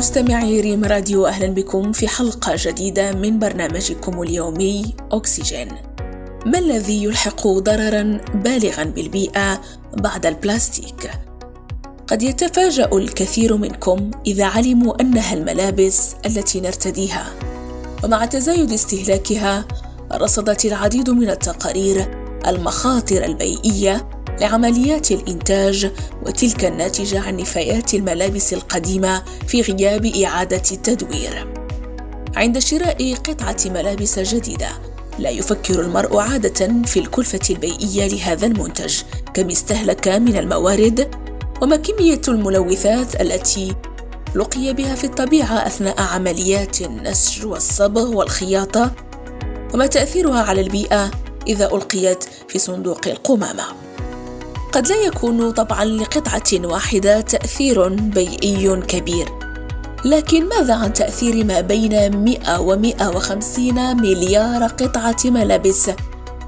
مستمعي ريم راديو أهلا بكم في حلقة جديدة من برنامجكم اليومي أكسجين ما الذي يلحق ضررا بالغا بالبيئة بعد البلاستيك؟ قد يتفاجأ الكثير منكم إذا علموا أنها الملابس التي نرتديها ومع تزايد استهلاكها رصدت العديد من التقارير المخاطر البيئية لعمليات الإنتاج وتلك الناتجة عن نفايات الملابس القديمة في غياب إعادة التدوير عند شراء قطعة ملابس جديدة لا يفكر المرء عادة في الكلفة البيئية لهذا المنتج كم استهلك من الموارد وما كمية الملوثات التي لقي بها في الطبيعة أثناء عمليات النسج والصبغ والخياطة وما تأثيرها على البيئة إذا ألقيت في صندوق القمامة. قد لا يكون طبعا لقطعة واحدة تأثير بيئي كبير، لكن ماذا عن تأثير ما بين 100 و 150 مليار قطعة ملابس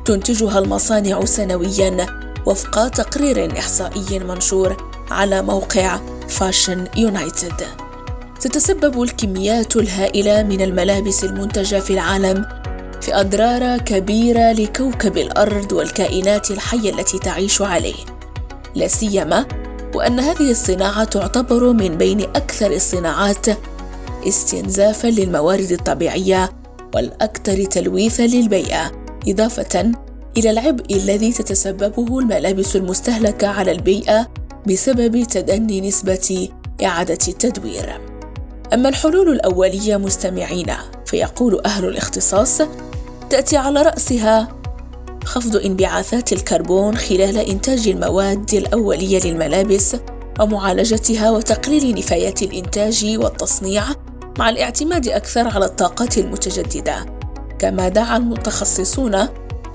تنتجها المصانع سنويا وفق تقرير إحصائي منشور على موقع فاشن يونايتد. تتسبب الكميات الهائلة من الملابس المنتجة في العالم في أضرار كبيرة لكوكب الأرض والكائنات الحية التي تعيش عليه. لا سيما وأن هذه الصناعة تعتبر من بين أكثر الصناعات استنزافا للموارد الطبيعية والأكثر تلويثا للبيئة إضافة إلى العبء الذي تتسببه الملابس المستهلكة على البيئة بسبب تدني نسبة إعادة التدوير. أما الحلول الأولية مستمعين فيقول أهل الاختصاص تأتي على رأسها. خفض انبعاثات الكربون خلال إنتاج المواد الأولية للملابس ومعالجتها وتقليل نفايات الإنتاج والتصنيع مع الاعتماد أكثر على الطاقات المتجددة. كما دعا المتخصصون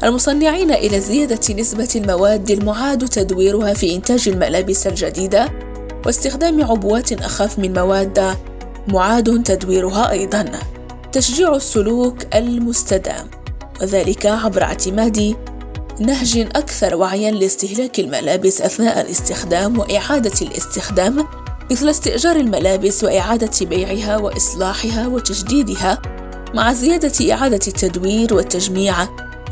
المصنعين إلى زيادة نسبة المواد المعاد تدويرها في إنتاج الملابس الجديدة واستخدام عبوات أخف من مواد معاد تدويرها أيضاً. تشجيع السلوك المستدام. وذلك عبر اعتماد نهج أكثر وعيا لاستهلاك الملابس أثناء الاستخدام وإعادة الاستخدام مثل استئجار الملابس وإعادة بيعها وإصلاحها وتجديدها مع زيادة إعادة التدوير والتجميع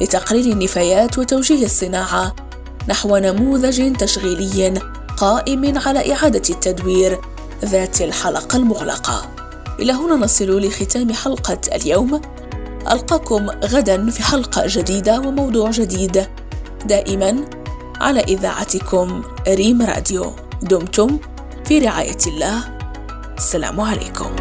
لتقليل النفايات وتوجيه الصناعة نحو نموذج تشغيلي قائم على إعادة التدوير ذات الحلقة المغلقة. إلى هنا نصل لختام حلقة اليوم ألقاكم غدا في حلقة جديدة وموضوع جديد. دائما على إذاعتكم ريم راديو. دمتم في رعاية الله. السلام عليكم.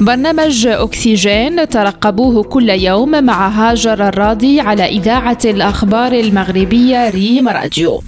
برنامج أكسجين ترقبوه كل يوم مع هاجر الراضي على إذاعة الأخبار المغربية ريم راديو.